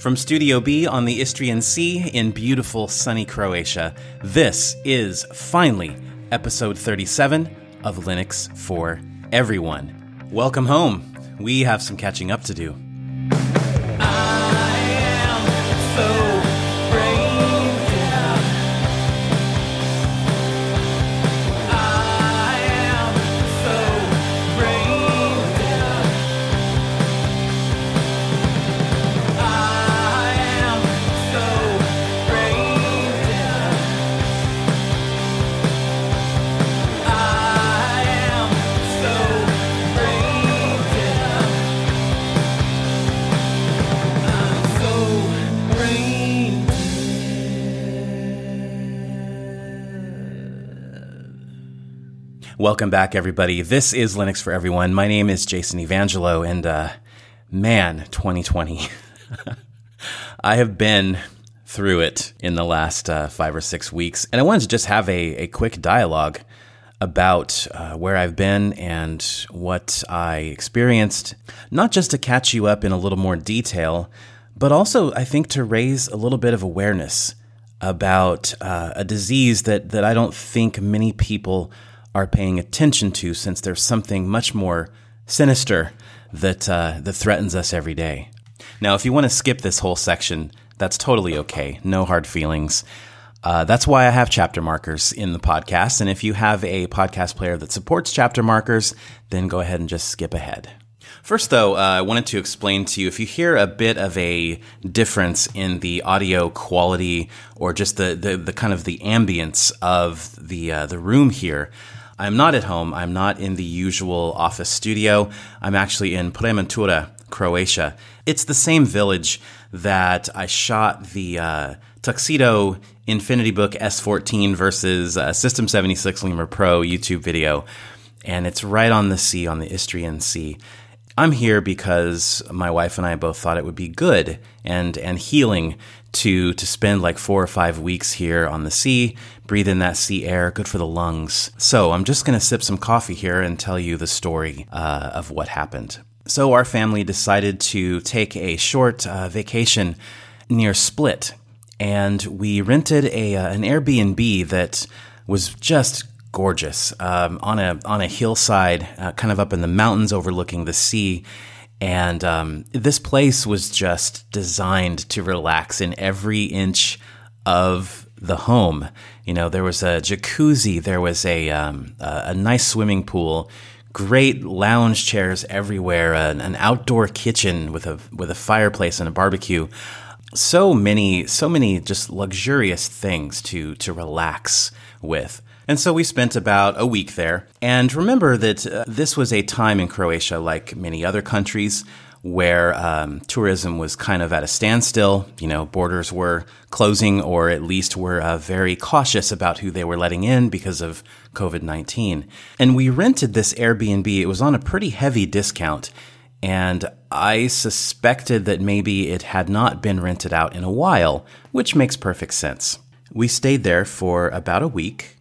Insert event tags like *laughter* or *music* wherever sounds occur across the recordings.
From Studio B on the Istrian Sea in beautiful sunny Croatia, this is finally episode 37 of Linux for Everyone. Welcome home. We have some catching up to do. Welcome back, everybody. This is Linux for Everyone. My name is Jason Evangelho, and uh, man, 2020. *laughs* I have been through it in the last uh, five or six weeks, and I wanted to just have a, a quick dialogue about uh, where I've been and what I experienced, not just to catch you up in a little more detail, but also, I think, to raise a little bit of awareness about uh, a disease that, that I don't think many people are paying attention to since there's something much more sinister that, uh, that threatens us every day. Now, if you want to skip this whole section, that's totally okay. No hard feelings. Uh, that's why I have chapter markers in the podcast. And if you have a podcast player that supports chapter markers, then go ahead and just skip ahead. First, though, uh, I wanted to explain to you if you hear a bit of a difference in the audio quality or just the, the, the kind of the ambience of the, uh, the room here, I'm not at home. I'm not in the usual office studio. I'm actually in Premantura, Croatia. It's the same village that I shot the uh, Tuxedo Infinity Book S14 versus uh, System 76 Lemur Pro YouTube video. And it's right on the sea, on the Istrian Sea. I'm here because my wife and I both thought it would be good and, and healing to to spend like four or five weeks here on the sea, breathe in that sea air, good for the lungs. So I'm just gonna sip some coffee here and tell you the story uh, of what happened. So our family decided to take a short uh, vacation near Split, and we rented a uh, an Airbnb that was just gorgeous um, on a on a hillside, uh, kind of up in the mountains overlooking the sea. And um, this place was just designed to relax in every inch of the home. You know, there was a jacuzzi, there was a um, a nice swimming pool, great lounge chairs everywhere, an, an, outdoor kitchen with a with a fireplace and a barbecue. So many, so many just luxurious things to to relax with. And so we spent about a week there. And remember that uh, this was a time in Croatia, like many other countries, where um, tourism was kind of at a standstill. You know, borders were closing, or at least were uh, very cautious about who they were letting in because of COVID 19. And we rented this Airbnb. It was on a pretty heavy discount. And I suspected that maybe it had not been rented out in a while, which makes perfect sense. We stayed there for about a week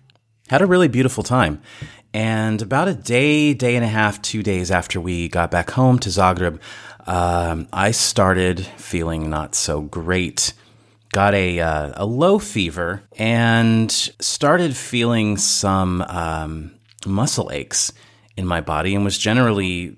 had a really beautiful time. And about a day, day and a half, two days after we got back home to Zagreb, um, I started feeling not so great. Got a uh, a low fever and started feeling some um, muscle aches in my body, and was generally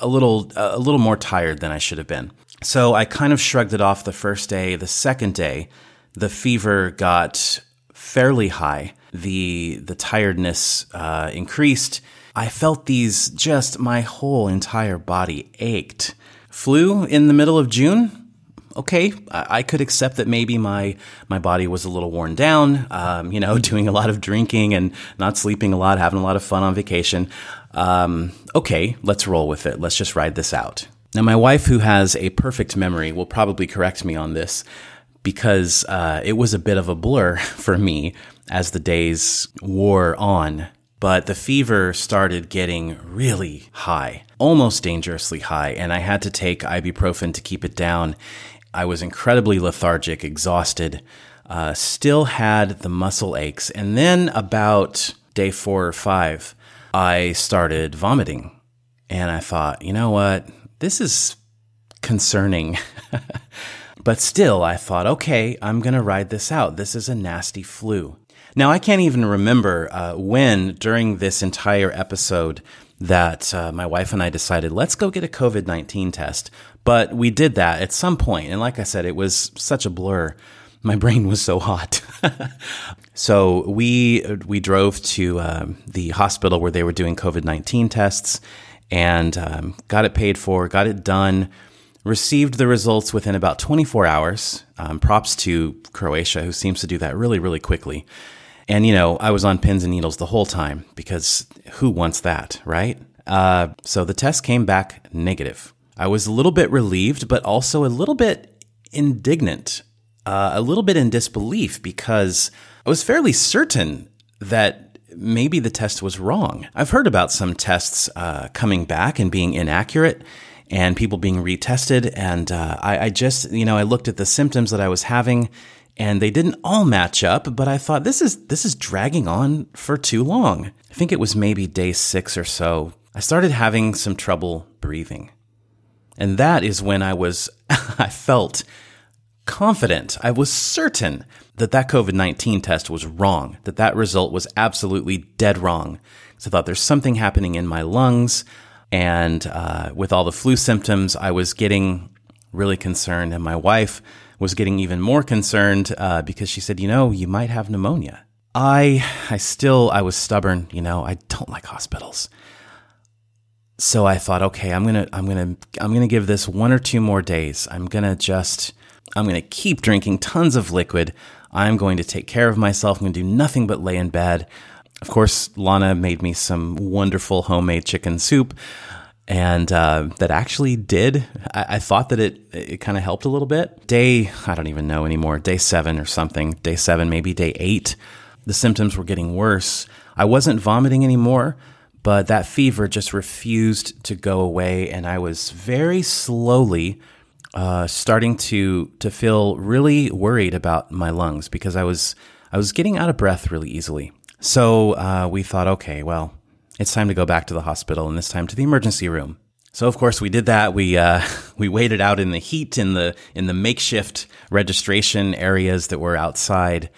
a little a little more tired than I should have been. So I kind of shrugged it off the first day. The second day, the fever got fairly high the the tiredness uh, increased. I felt these just my whole entire body ached. Flu in the middle of June. Okay, I, could accept that maybe my my body was a little worn down. Um, you know, *laughs* doing a lot of drinking and not sleeping a lot, having a lot of fun on vacation. Um, okay, let's roll with it. Let's just ride this out. Now, my wife, who has a perfect memory, will probably correct me on this because uh, it was a bit of a blur *laughs* for me as the days wore on. But the fever started getting really high, almost dangerously high, and I had to take ibuprofen to keep it down. I was incredibly lethargic, exhausted, uh, still had the muscle aches. And then about day four or five, I started vomiting. And I thought, you know what? This is concerning. *laughs* But still, I thought, okay, I'm going to ride this out. This is a nasty flu. Now, I can't even remember uh, when during this entire episode that uh, my wife and I decided, let's go get a COVID 19 test. But we did that at some point, And like I said, it was such a blur. My *laughs* brain was so hot. *laughs* so we, we drove to um, the hospital where they were doing COVID 19 tests and um, got it paid for, got it done, received the results within about 24 hours. Um, props to Croatia, who seems to do that really, really quickly. And, you know, I was on pins and needles the whole time because who wants that, right? Uh, so the test came back negative. I was a little bit relieved, but also a little bit indignant, uh, a little bit in disbelief because I was fairly certain that maybe the test was wrong. I've heard about some tests uh, coming back and being inaccurate and people being retested. And uh, I, I just, you know, I looked at the symptoms that I was having and they didn't all match up, but I thought this is this is dragging on for too long. I think it was maybe day 6 or so. I started having some trouble breathing. And that is when I was *laughs* I felt confident. I was certain that that COVID-19 test was wrong, that that result was absolutely dead wrong. So I thought there's something happening in my lungs. And uh, with all the flu symptoms, I was getting really concerned. And my wife was getting even more concerned uh, because she said, "You know, you might have pneumonia." I, I still, I was stubborn. You know, I don't like hospitals. So I thought, okay, I'm gonna, I'm gonna, I'm gonna give this one or two more days. I'm gonna just, I'm gonna keep drinking tons of liquid. I'm going to take care of myself. I'm gonna do nothing but lay in bed. Of course, Lana made me some wonderful homemade chicken soup and uh, that actually did. I, I thought that it it kind of helped a little bit. Day I don't even know anymore. Day seven or something. Day seven, maybe day eight. The symptoms were getting worse. I wasn't vomiting anymore, but that fever just refused to go away, and I was very slowly uh, starting to to feel really worried about my lungs because I was I was getting out of breath really easily. So uh, we thought, okay, well, it's time to go back to the hospital and this time to the emergency room. So of course we did that. We uh, *laughs* we waited out in the heat in the in the makeshift registration areas that were outside,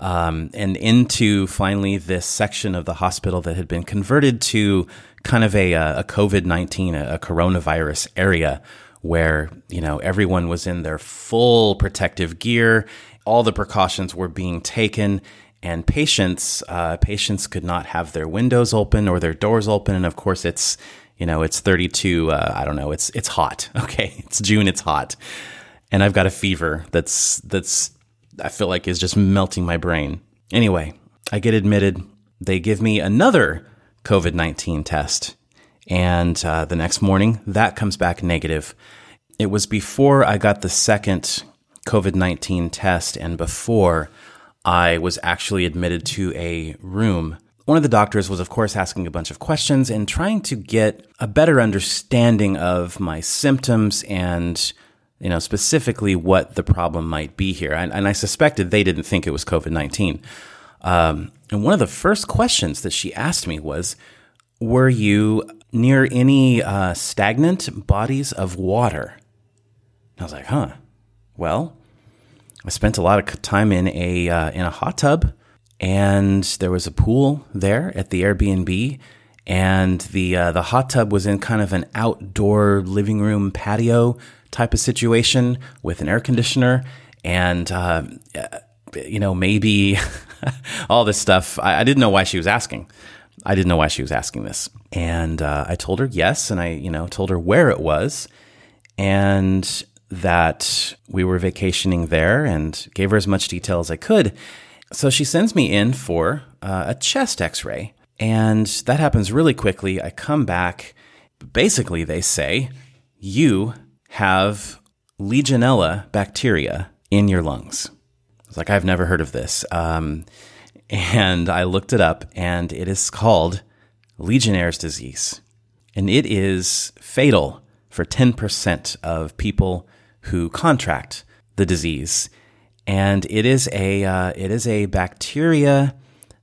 um, and into finally this section of the hospital that had been converted to kind of a a COVID nineteen a, coronavirus area where you know everyone was in their full protective gear. All the precautions were being taken, and patients uh, patients could not have their windows open or their doors open. And of course it's you know it's 32 uh, i don't know it's it's hot *laughs* okay? It's june it's hot. And i've got a fever that's that's i feel like is just melting my brain. Anyway i get admitted. They give me another covid-19 test. And uh, the next morning that comes back negative. It was before i got the second covid-19 test and before I was actually admitted to a room. One of the doctors was, of course, asking a bunch of questions and trying to get a better understanding of my symptoms and, you know, specifically what the problem might be here. And, and I suspected they didn't think it was COVID 19. Um, and one of the first questions that she asked me was, Were you near any uh, stagnant bodies of water? And I was like, Huh. Well, I spent a lot of time in a uh, in a hot tub, and there was a pool there at the Airbnb, and the uh, the hot tub was in kind of an outdoor living room patio type of situation with an air conditioner, and uh, you know maybe *laughs* all this stuff. I, I, didn't know why she was asking. I didn't know why she was asking this, and uh, I told her yes, and I you know told her where it was, and that we were vacationing there and gave her as much detail as I could. So she sends me in for uh, a chest x ray. And that happens really quickly. I come back. Basically, they say, you have Legionella bacteria in your lungs. I was like, I've never heard of this. Um, and I looked it up, and it is called Legionnaire's disease. And it is fatal for 10% of people who contract the disease. And it is a uh, it is a bacteria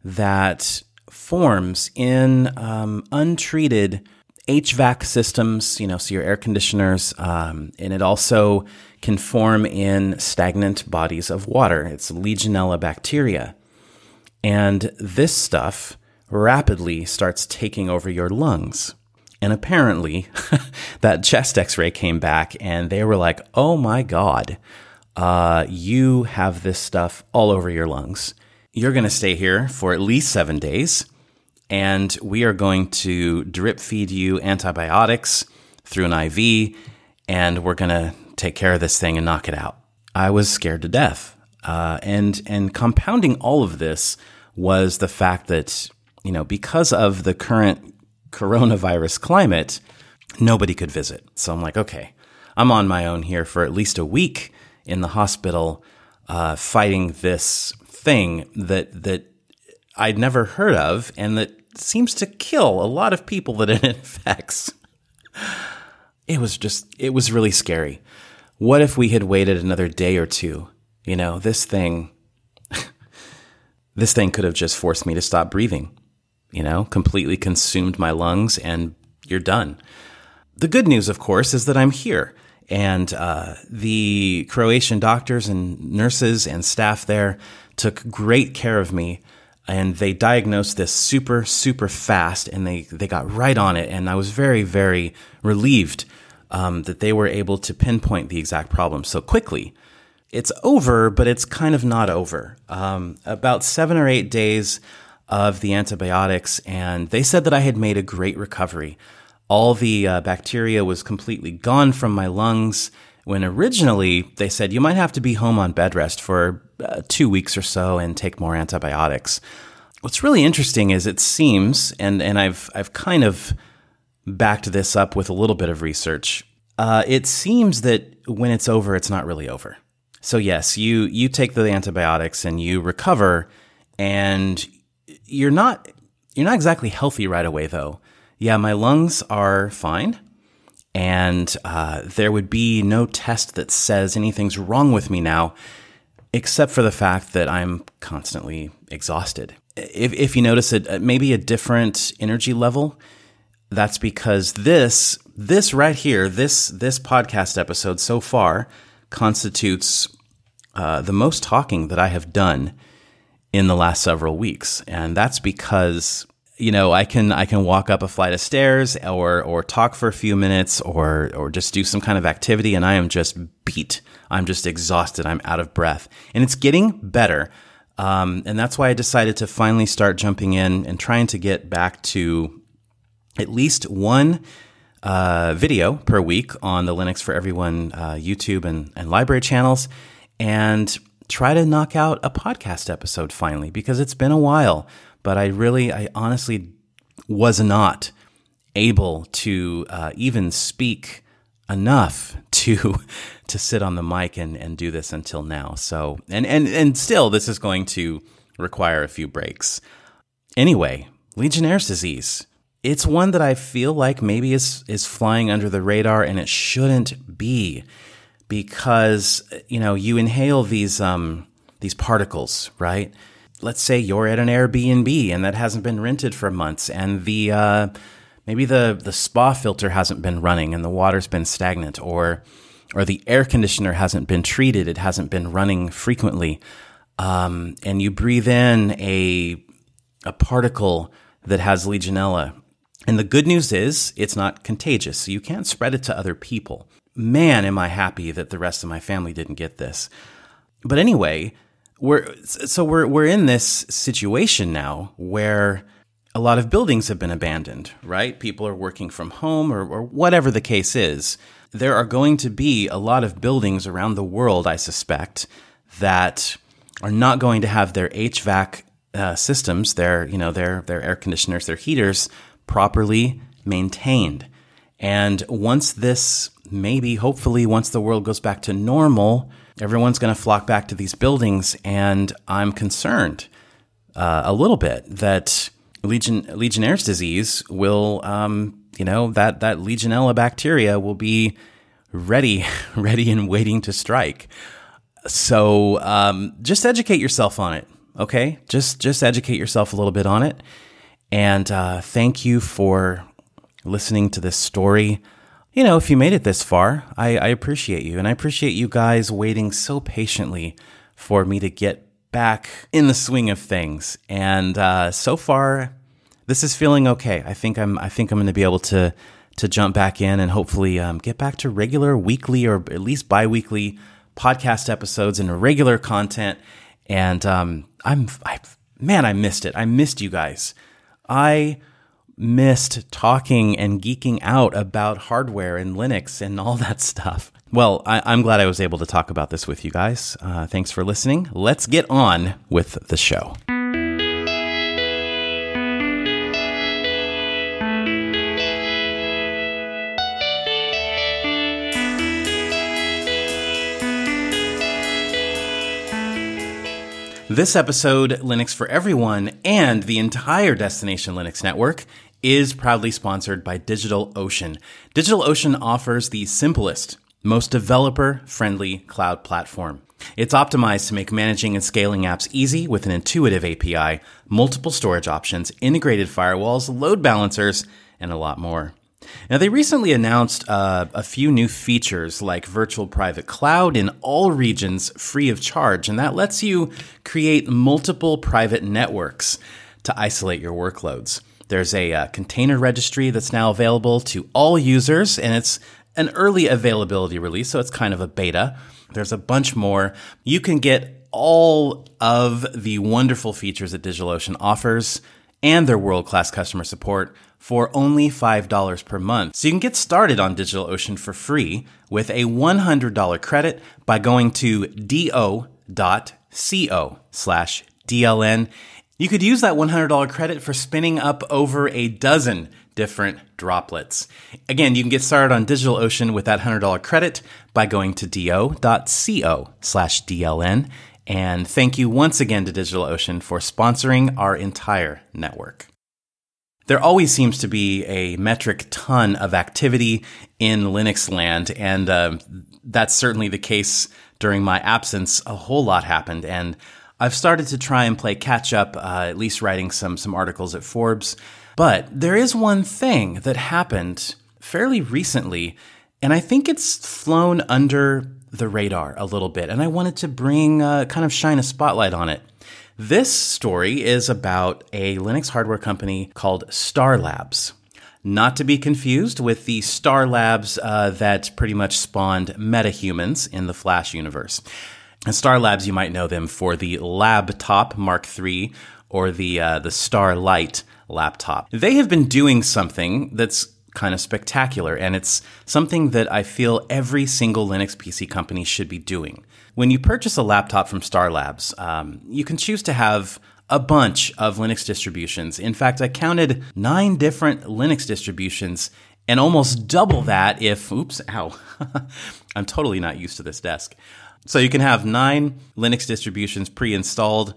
that forms in um, untreated HVAC systems, you know, so your air conditioners, um, and it also can form in stagnant bodies of water. It's Legionella bacteria. And this stuff rapidly starts taking over your lungs. And apparently, *laughs* that chest x ray came back and they were like, oh my God, uh, you have this stuff all over your lungs. You're going to stay here for at least seven days, and we are going to drip feed you antibiotics through an IV, and we're going to take care of this thing and knock it out. I was scared to death. Uh, and, and compounding all of this was the fact that, you know, because of the current coronavirus climate, nobody could visit. So I'm like, okay, I'm on my own here for at least a week in the hospital, uh, fighting this thing that that I'd never heard of and that seems to kill a lot of people that it *laughs* infects. It was just, it was really scary. What if we had waited another day or two? You know, this thing, *laughs* this thing could have just forced me to stop breathing, you know, completely consumed my lungs and you're done. The good news, of course, is that I'm here. And uh, the Croatian doctors and nurses and staff there took great care of me. And they diagnosed this super, super fast and they, they got right on it. And I was very, very relieved um, that they were able to pinpoint the exact problem so quickly. It's over, but it's kind of not over. Um, about seven or eight days of the antibiotics, and they said that I had made a great recovery all the uh, bacteria was completely gone from my lungs. When originally they said you might have to be home on bed rest for uh, two weeks or so and take more antibiotics. What's really interesting is it seems, and, and I've, I've kind of backed this up with a little bit of research. Uh, it seems that when it's over, it's not really over. So yes, you you take the antibiotics and you recover, and you're not you're not exactly healthy right away though yeah, my lungs are fine. And uh, there would be no test that says anything's wrong with me now, except for the fact that I'm constantly exhausted. If, if you notice it, uh, maybe a different energy level, that's because this this right here, this this podcast episode so far constitutes uh, the most talking that I have done in the last several weeks, and that's because you know, I can I can walk up a flight of stairs or or talk for a few minutes or or just do some kind of activity and I am just beat. I'm just exhausted. I'm out of breath. And it's getting better. Um, and that's why I decided to finally start jumping in and trying to get back to at least one uh, video per week on the Linux for Everyone uh, YouTube and, and LBRY channels and try to knock out a podcast episode finally because it's been a while but I really, I honestly was not able to uh, even speak enough *laughs* to to sit on the mic and, and do this until now. So and and and still this is going to require a few breaks. Anyway, Legionnaire's disease. It's one that I feel like maybe is is flying under the radar and it shouldn't be because you know, you inhale these um these particles, right? let's say you're at an Airbnb and that hasn't been rented for months, and the uh, maybe the the spa filter hasn't been running and the water's been stagnant, or or the air conditioner hasn't been treated, it hasn't been running frequently, um, and you breathe in a a particle that has Legionella. And the good news is it's not contagious, so you can't spread it to other people. Man, am I happy that the rest of my family didn't get this. But anyway, we're so we're we're in this situation now where a lot of buildings have been abandoned, right? People are working from home or, or whatever the case is. There are going to be a lot of buildings around the world, I suspect, that are not going to have their HVAC uh, systems, their you know their their air conditioners, their heaters properly maintained. And once this, maybe hopefully, once the world goes back to normal, everyone's going to flock back to these buildings, and I'm concerned uh, a little bit that Legion Legionnaire's disease will, um, you know, that that Legionella bacteria will be ready, *laughs* ready and waiting to strike. So um, just educate yourself on it, okay? Just just educate yourself a little bit on it, and uh, thank you for listening to this story. You know, if you made it this far, I, I appreciate you. And I appreciate you guys waiting so patiently for me to get back in the swing of things. And uh, so far, this is feeling okay. I think I'm I think I'm going to be able to to jump back in and hopefully um, get back to regular weekly or at least biweekly podcast episodes and regular content. And um, I'm I man, I missed it. I missed you guys. I missed talking and geeking out about hardware and Linux and all that stuff. Well, I, am glad I was able to talk about this with you guys. Uh, thanks for listening. Let's get on with the show. This episode, Linux for Everyone, and the entire Destination Linux network is proudly sponsored by DigitalOcean. DigitalOcean offers the simplest, most developer friendly cloud platform. It's optimized to make managing and scaling apps easy with an intuitive API, multiple storage options, integrated firewalls, load balancers, and a lot more. Now, they recently announced uh, a few new features like virtual private cloud in all regions free of charge, and that lets you create multiple private networks to isolate your workloads. There's a uh, container registry that's now available to all users, and it's an early availability release, so it's kind of a beta. There's a bunch more. You can get all of the wonderful features that DigitalOcean offers and their world class customer support for only $5 per month. So you can get started on DigitalOcean for free with a $100 credit by going to do.co slash DLN. You could use that $100 credit for spinning up over a dozen different droplets. Again, you can get started on DigitalOcean with that $100 credit by going to do.co slash DLN. And thank you once again to DigitalOcean for sponsoring our entire network. There always seems to be a metric ton of activity in Linux land, and uh, that's certainly the case during my absence. A whole lot happened, and I've started to try and play catch up, uh, at least writing some some articles at Forbes. But there is one thing that happened fairly recently, and I think it's flown under the radar a little bit, and I wanted to bring uh, kind of shine a spotlight on it. This story is about a Linux hardware company called Star Labs. Not to be confused with the Star Labs uh, that pretty much spawned metahumans in the Flash universe. And Star Labs, you might know them for the Laptop Mark III or the uh, the StarLite laptop. They have been doing something that's kind of spectacular, and it's something that I feel every single Linux PC company should be doing. When you purchase a laptop from Star Labs, um, you can choose to have a bunch of Linux distributions. In fact, I counted nine different Linux distributions and almost double that if, oops, *laughs* ow, *laughs* I'm totally not used to this desk. So you can have nine Linux distributions pre installed,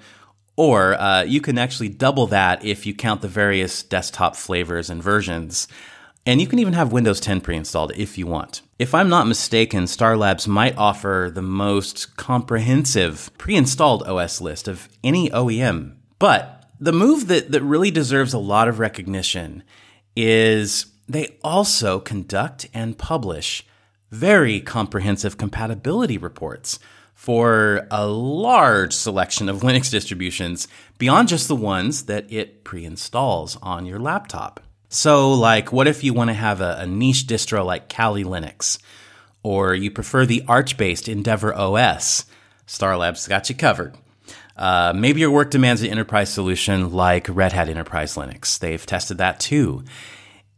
or uh, you can actually double that if you count the various desktop flavors and versions. And you can even have Windows 10 pre installed if you want. If I'm not mistaken, Star Labs might offer the most comprehensive pre installed OS list of any OEM. But the move that, that really deserves a lot of recognition is they also conduct and publish very comprehensive compatibility reports for a large selection of *laughs* Linux distributions beyond just the ones that it pre installs on your laptop. So, like, what if you want to have a, a niche distro like Kali Linux, or you prefer the Arch based Endeavour OS? Starlab's got you covered. Uh, maybe your work demands an enterprise solution like Red Hat Enterprise Linux. They've tested that too.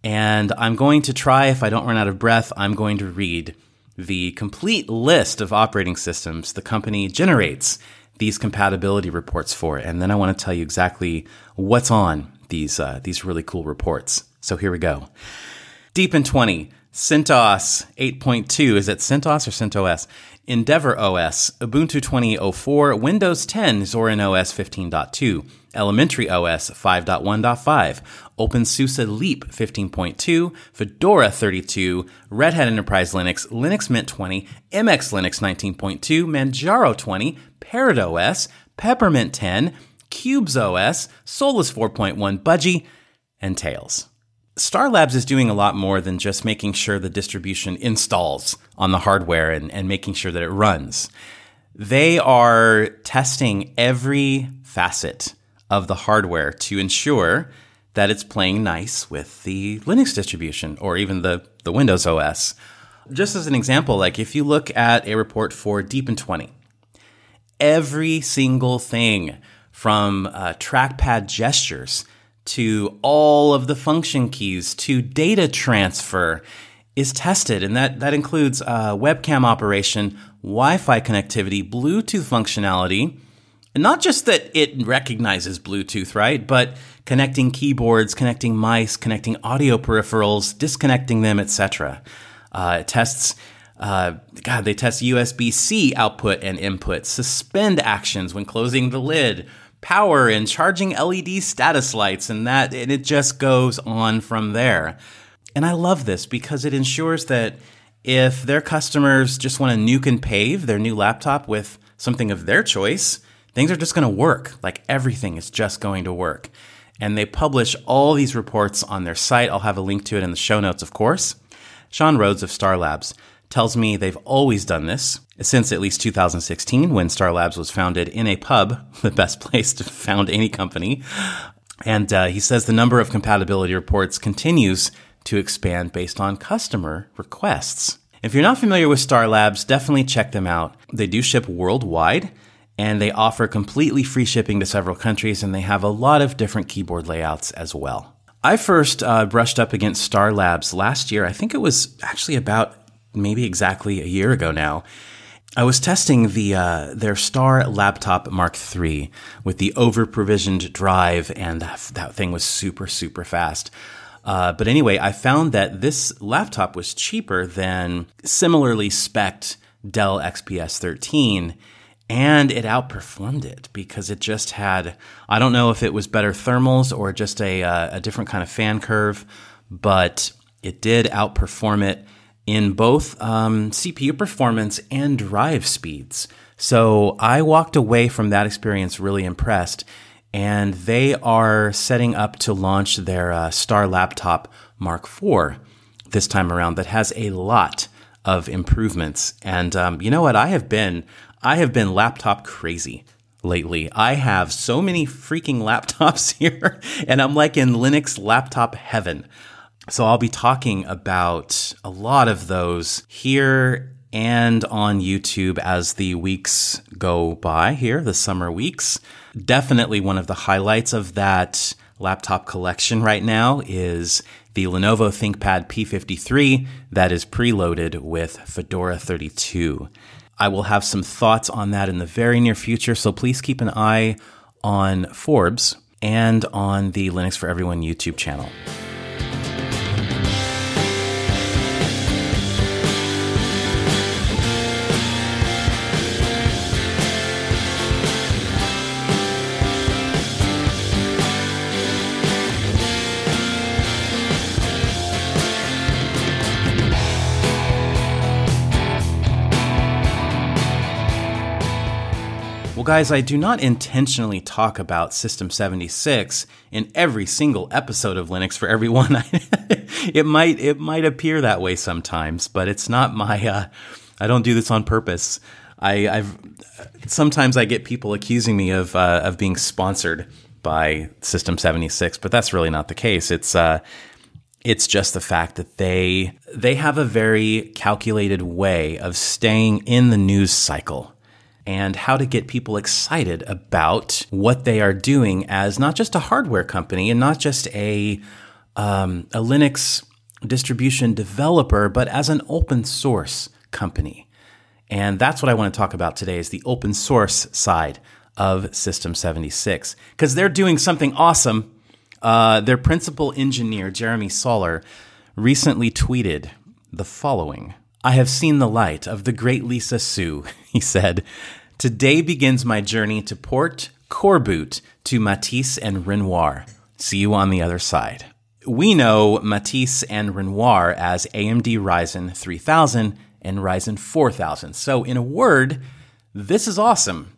And I'm going to try, if I don't run out of breath, I'm going to read the complete list of operating systems the company generates these compatibility reports for. And then I want to tell you exactly what's on these uh, these really cool reports. So here we go. Deepin 20, CentOS 8.2. Is it CentOS or CentOS? Endeavour OS, Ubuntu 20.04, Windows 10, Zorin OS 15.2, Elementary OS 5.1.5, OpenSUSE Leap 15.2, Fedora 32, Red Hat Enterprise Linux, Linux Mint 20, MX Linux 19.2, Manjaro 20, Parrot OS, Peppermint 10, Qubes OS, Solus 4.1 Budgie, and Tails. Star Labs is doing a lot more than just making sure the distribution installs on the hardware and, and making sure that it runs. They are testing every facet of the hardware to ensure that it's playing nice with the Linux distribution or even the, the Windows OS. Just as an example, like if you look at a report for Deepin 20, every single thing from uh, trackpad gestures to all of the function keys to data transfer is tested. And that, that includes uh, webcam operation, Wi Fi connectivity, Bluetooth functionality. And not just that it recognizes Bluetooth, right? But connecting keyboards, connecting mice, connecting audio peripherals, disconnecting them, etc. Uh, it tests uh, God, they test USB C output and input, suspend actions when closing the lid, power and charging LED status lights, and that, and it just goes on from there. And I love this because it ensures that if their customers just want to nuke and pave their new laptop with something of their choice, things are just going to work. Like everything is just going to work. And they publish all these reports on their site. I'll have a link to it in the show notes, of course. Sean Rhodes of Star Labs tells me they've always done this since at least 2016 when Star Labs was founded in a pub, *laughs* the best place to found any company. And uh, he says the number of compatibility reports continues to expand based on customer requests. If you're not familiar with Star Labs, definitely check them out. They do ship worldwide and they offer completely free shipping to several countries and they have a lot of different keyboard layouts as well. I first uh, brushed up against Star Labs last year. I think it was actually about maybe exactly a year ago now. I was testing the uh, their Star Laptop Mark III with the over provisioned drive, and that, that, thing was super super fast. Uh, but anyway, I found that this laptop was cheaper than similarly spec'd Dell XPS 13, and it outperformed it because it just had I don't know if it was better thermals or just a uh, a different kind of fan curve, but it did outperform it in both um, CPU performance and drive speeds. So I walked away from that experience really impressed. And they are setting up to launch their uh, Star Laptop Mark IV this time around that has a lot of improvements. And um, you know what? I have been I have been laptop crazy lately. I have so many freaking *laughs* laptops here, and I'm like in Linux laptop heaven. So I'll be talking about a lot of those here and on YouTube as the weeks go by here, the summer weeks. Definitely one of the highlights of that laptop collection right now is the Lenovo ThinkPad P53 that is preloaded with Fedora 32. I will have some thoughts on that in the very near future, so please keep an eye on Forbes and on the Linux for Everyone YouTube channel. Guys, I do not intentionally talk about System 76 in every single episode of Linux for everyone. *laughs* it might it might appear that way sometimes, but it's not my. Uh, I don't do this on purpose. I, have sometimes I get people accusing me of uh, of being sponsored by System 76, but that's really not the case. It's uh, it's just the fact that they they have a very calculated way of staying in the news cycle and how to get people excited about what they are doing as not just a hardware company and not just a, um, a Linux distribution developer, but as an open source company. And that's what I want to talk about today is the open source side of System 76 because they're doing something awesome. Uh, their principal engineer, Jeremy Soller, recently tweeted the following. I have seen the light of the great Lisa Su, *laughs* he said. Today begins my journey to port Coreboot to Matisse and Renoir. See you on the other side. We know Matisse and Renoir as AMD Ryzen 3000 and Ryzen 4000. So, in a word, this is awesome.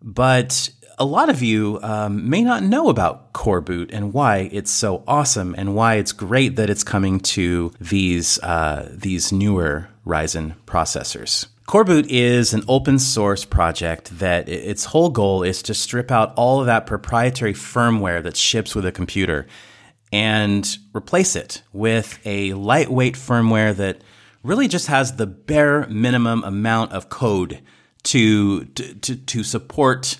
But a lot of you um, may not know about Core Boot and why it's so awesome and why it's great that it's coming to these uh, these newer Ryzen processors. Core Boot is an open source project that its whole goal is to strip out all of that proprietary firmware that ships with a computer and replace it with a lightweight firmware that really just has the bare minimum amount of code to, to, to support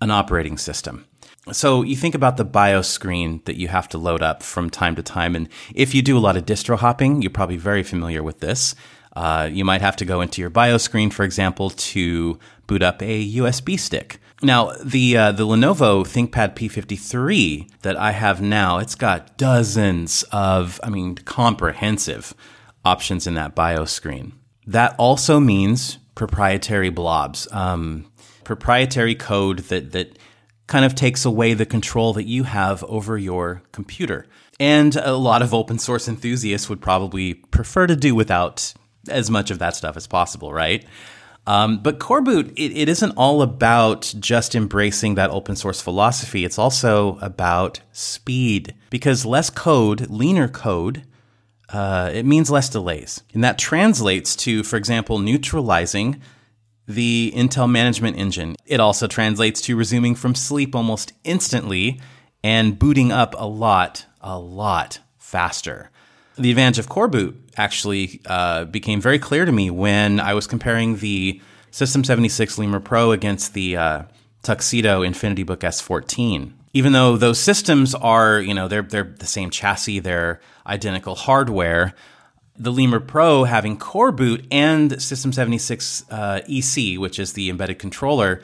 an operating system. So you think about the BIOS screen that you have to load up from time to time. And if you do a lot of distro hopping, you're probably very familiar with this. Uh, you might have to go into your BIOS screen, for example, to boot up a USB stick. Now, the uh, the Lenovo ThinkPad P53 that I have now, it's got dozens of, I mean, comprehensive options in that BIOS screen. That also means proprietary blobs, um, proprietary code that that kind of takes away the control that you have over your computer. And a lot of open source enthusiasts would probably prefer to do without as much of that stuff as possible, right? Um, but Core Boot, it, it isn't all about just embracing that open source philosophy. It's also about speed because less code, leaner code, uh, it means less delays. And that translates to, for example, neutralizing the Intel management engine. It also translates to resuming from sleep almost instantly and booting up a lot, a lot faster. The advantage of Core Boot actually uh, became very clear to me when I was comparing the System 76 Lemur Pro against the uh, Tuxedo InfinityBook S14 even though those systems are, you know, they're they're the same chassis, they're identical hardware. The Lemur Pro having Core Boot and System 76 uh, EC, which is the embedded controller,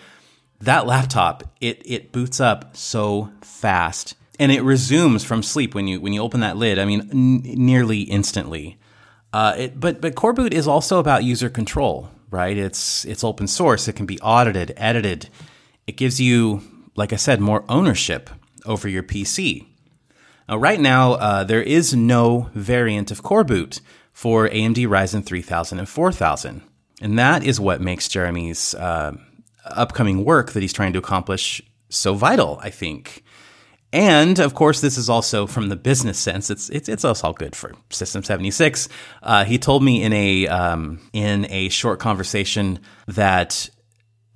that laptop it it boots up so fast and it resumes from sleep when you when you open that lid. I mean, n- nearly instantly. Uh, it, but but Core Boot is also about user control, right? It's it's open source. It can be audited, edited. It gives you like I said, more ownership over your PC. Now, right now, uh, there is no variant of Core Boot for AMD Ryzen 3000 and 4000. And that is what makes Jeremy's uh, upcoming work that he's trying to accomplish so vital, I think. And of course, this is also from the business sense. It's it's it's also good for System seventy six. Uh, he told me in a um, in a short conversation that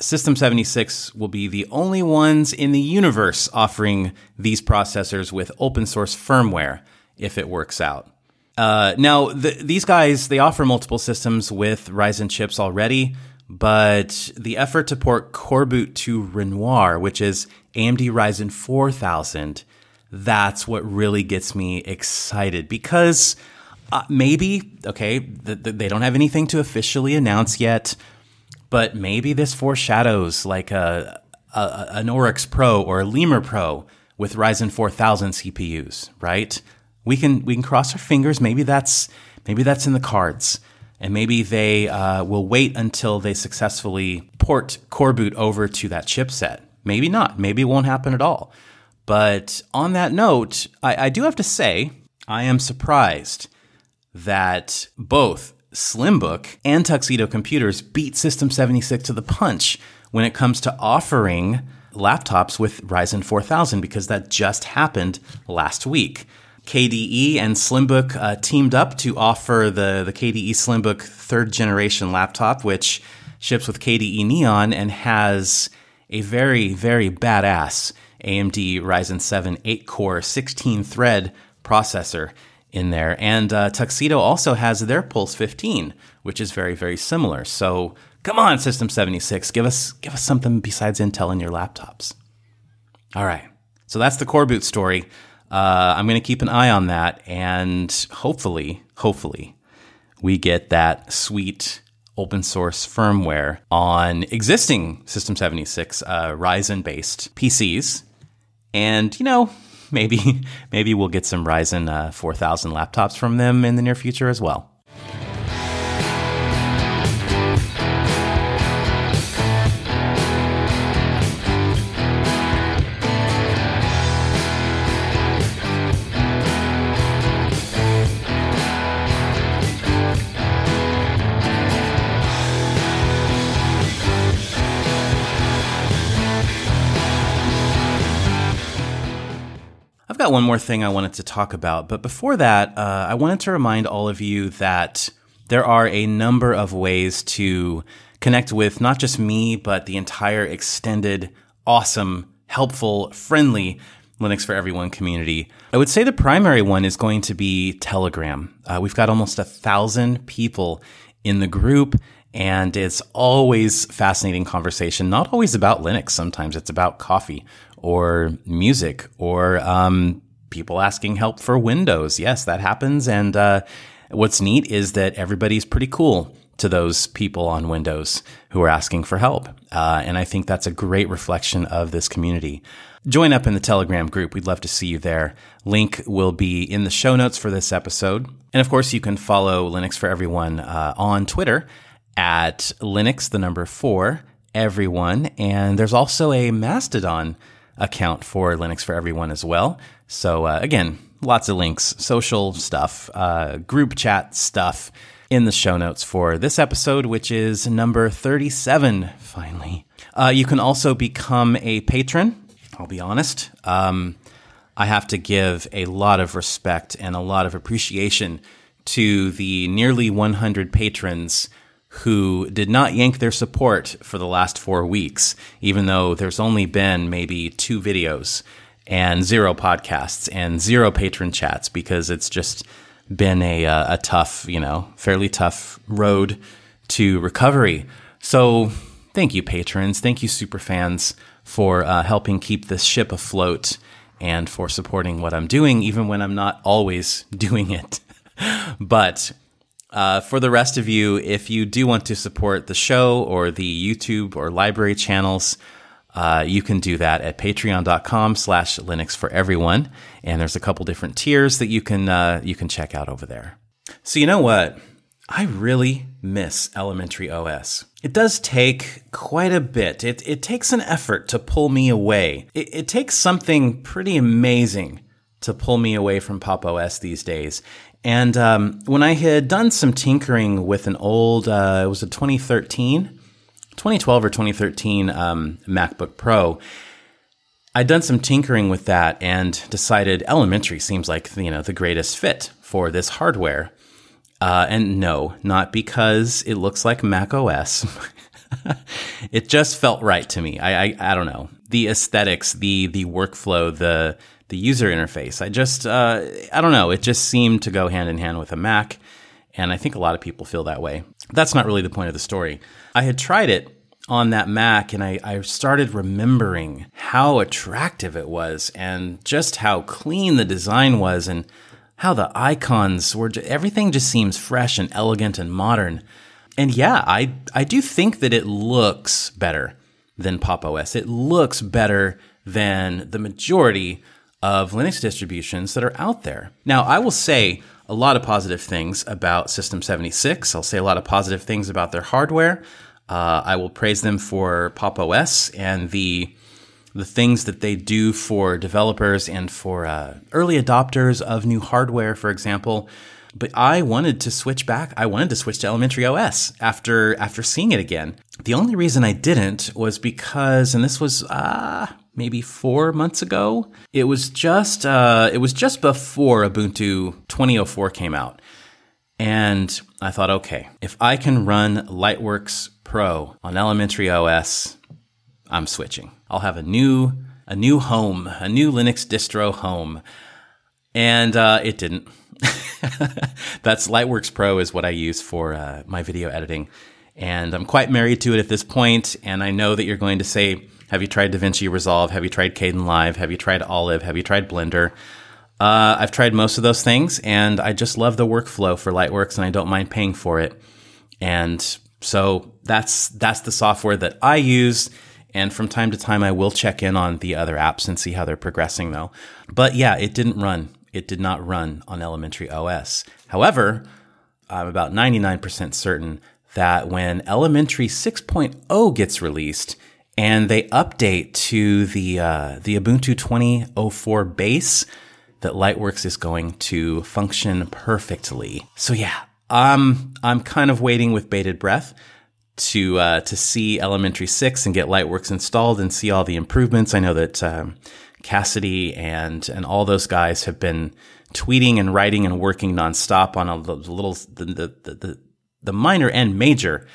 System 76 will be the only ones in the universe offering these processors with open source firmware if it works out. Uh, now, the, these guys, they offer multiple systems with Ryzen chips already, but the effort to port Core Boot to Renoir, which is AMD Ryzen 4000, that's what really gets me excited because uh, maybe, okay, they don't have anything to officially announce yet but maybe this foreshadows like a, a an Oryx Pro or a Lemur Pro with Ryzen 4000 CPUs, right? We can we can cross our fingers. Maybe that's maybe that's in the cards, and maybe they uh, will wait until they successfully port Core Boot over to that chipset. Maybe not. Maybe it won't happen at all. But on that note, I, I do have to say I am surprised that both Slimbook and Tuxedo Computers beat System 76 to the punch when it comes to offering laptops with Ryzen 4000 because that just happened last week. KDE and Slimbook uh, teamed up to offer the, the KDE Slimbook third generation laptop, which ships with KDE Neon and has a very, very badass AMD Ryzen 7 8 core 16 thread processor in there. And uh, Tuxedo also has their Pulse 15, which is very, very similar. So come on, System 76, give us give us something besides Intel in your laptops. All right, so that's the core boot story. Uh, I'm going to keep an eye on that, and hopefully, hopefully, we get that sweet open source firmware on existing System 76 uh, Ryzen based PCs. And, you know, maybe *laughs* maybe we'll get some Ryzen uh, 4000 laptops from them in the near future as well. Got one more thing I wanted to talk about, but before that, uh, I wanted to remind all of you that there are a number of ways to connect with not just me, but the entire extended, awesome, helpful, friendly Linux for Everyone community. I would say the primary one is going to be Telegram. Uh, we've got almost a thousand people in the group, and it's always fascinating conversation. Not always about Linux. Sometimes it's about coffee or music or um, people asking help for Windows. Yes, that happens. And uh, what's neat is that everybody's pretty cool to those people on Windows who are asking for help. Uh, and I think that's a great reflection of this community. Join up in the Telegram group. We'd love to see you there. Link will be in the show notes for this episode. And of course, you can follow Linux for Everyone uh, on Twitter at Linux, the number four, everyone. And there's also a Mastodon account for Linux for Everyone as well. So, uh, again, lots of links, social stuff, uh, group chat stuff in the show notes for this episode, which is number 37, finally. Uh, you can also become a patron. I'll be honest. Um, I have to give a lot of respect and a lot of appreciation to the nearly 100 patrons who did not yank their support for the last four weeks, even though there's only been maybe two videos and zero podcasts and zero patron chats because it's just been a, uh, a tough, you know, fairly tough road to recovery. So thank you, patrons. Thank you, super fans, for uh, helping keep this ship afloat and for supporting what I'm doing, even when I'm not always *laughs* doing it. but uh, for the rest of you, if you do want to support the show or the YouTube or LBRY channels, uh, you can do that at patreon.com slash linux for everyone. And there's a couple different tiers that you can uh, you can check out over there. So you know what? I really miss elementary os it does take quite a bit. It, it takes an effort to pull me away. It, it takes something pretty amazing to pull me away from pop os these days and um, when i had done some tinkering with an old uh, it was a 2013 2012 or 2013 um, MacBook Pro, I'd done some tinkering with that and decided elementary seems like you know the greatest fit for this hardware. Uh, and no, not because it looks like Mac OS. *laughs* *laughs* it just felt right to me. I, I, I don't know the aesthetics, the the workflow, the the user interface. I just uh, I don't know. It just seemed to go hand in hand with a Mac, and I think a lot of people feel that way. That's not really the point of the story. I had tried it on that Mac and I, I started remembering how attractive it was and just how clean the design was and how the icons were. Everything just seems fresh and elegant and modern. And yeah, I, I do think that it looks better than Pop OS. It looks better than the majority of Linux distributions that are out there. Now, I will say a lot of positive things about System 76. I'll say a lot of positive things about their hardware. Uh, I will praise them for Pop OS and the the things that they do for developers and for uh, early adopters of new hardware, for example. But I wanted to switch back. I wanted to switch to Elementary OS after after seeing it again. The only reason I didn't was because, and this was uh, maybe four months ago. It was just uh, it was just before Ubuntu 2004 came out, and I thought, okay, if I can run Lightworks Pro on Elementary OS, I'm switching. I'll have a new a new home, a new Linux distro home, and uh, it didn't. *laughs* That's Lightworks Pro is what I use for uh, my video editing, and I'm quite married to it at this point. And I know that you're going to say, "Have you tried DaVinci Resolve? Have you tried Kdenlive? Have you tried Olive? Have you tried Blender?" Uh, I've tried most of those things, and I just love the workflow for Lightworks, and I don't mind paying for it. And so that's that's the software that I use. And from time to time, I will check in on the other apps and see how they're progressing, though. But yeah, it didn't run. It did not run on Elementary OS. However, I'm about 99% certain that when Elementary 6.0 gets released and they update to the uh, the Ubuntu 2004 base, that Lightworks is going to function perfectly. So yeah, um, I'm kind of waiting with bated breath to uh, to see Elementary Six and get Lightworks installed and see all the improvements. I know that um, Cassidy and and all those guys have been tweeting and writing and working nonstop on a little the the the, the minor and major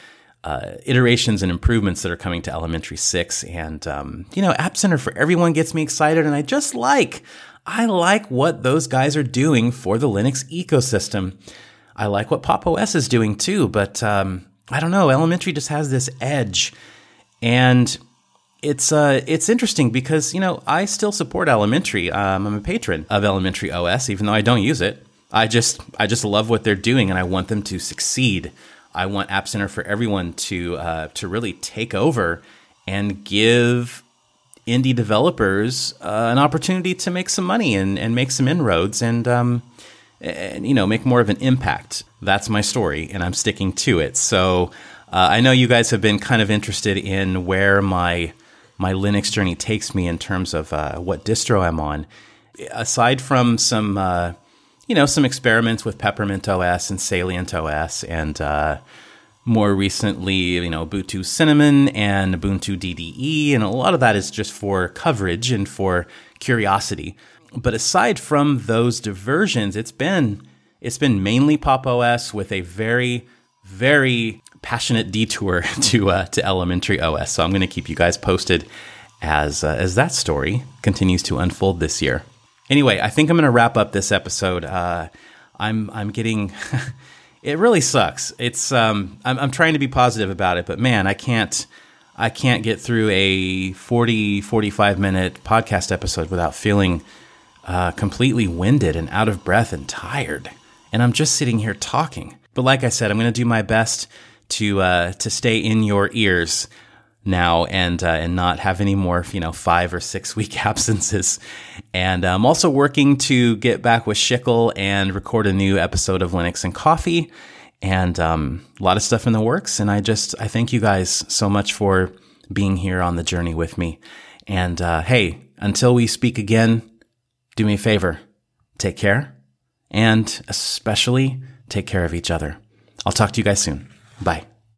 uh, iterations and improvements that are coming to Elementary Six. And um, you know, App Center for Everyone gets me excited, and I just like I like what those guys are doing for the Linux ecosystem. I like what Pop OS is doing too, but um, I don't know. Elementary just has this edge, and it's uh, it's interesting because you know I still support Elementary. Um, I'm a patron of Elementary OS, even though I don't use it. I just I just love what they're doing, and I want them to succeed. I want App Center for everyone to uh, to really take over and give indie developers uh, an opportunity to make some money and, and make some inroads and um, and you know make more of an impact. That's my story, and I'm sticking to it. So uh, I know you guys have been kind of interested in where my my Linux journey takes me in terms of uh, what distro I'm on. Aside from some, uh, you know, some experiments with Peppermint OS and Salient OS, and uh, more recently, you know, Ubuntu Cinnamon and Ubuntu DDE, and a lot of that is just for coverage and for curiosity. But aside from those diversions, it's been it's been mainly Pop OS with a very very passionate detour *laughs* to uh, to Elementary OS. So I'm going to keep you guys posted as uh, as that story continues to unfold this year. Anyway, I think I'm going to wrap up this episode. Uh, I'm I'm getting. *laughs* it really sucks. It's um, I'm, I'm trying to be positive about it, but man, I can't I can't get through a 40 45 minute podcast episode without feeling uh, completely winded and out of breath and tired. And I'm just sitting here talking. But like I said, I'm going to do my best to uh, to stay in your ears now and uh, and not have any more you know five or six *laughs* week absences. And I'm also working to get back with Schickle and record a new episode of Linux and Coffee, and um, a lot of stuff in the works. And I just I thank you guys so much for being here on the journey with me. And uh, hey, until we speak again, do me a favor, take care, and especially take care of each other. I'll talk to you guys soon. Bye.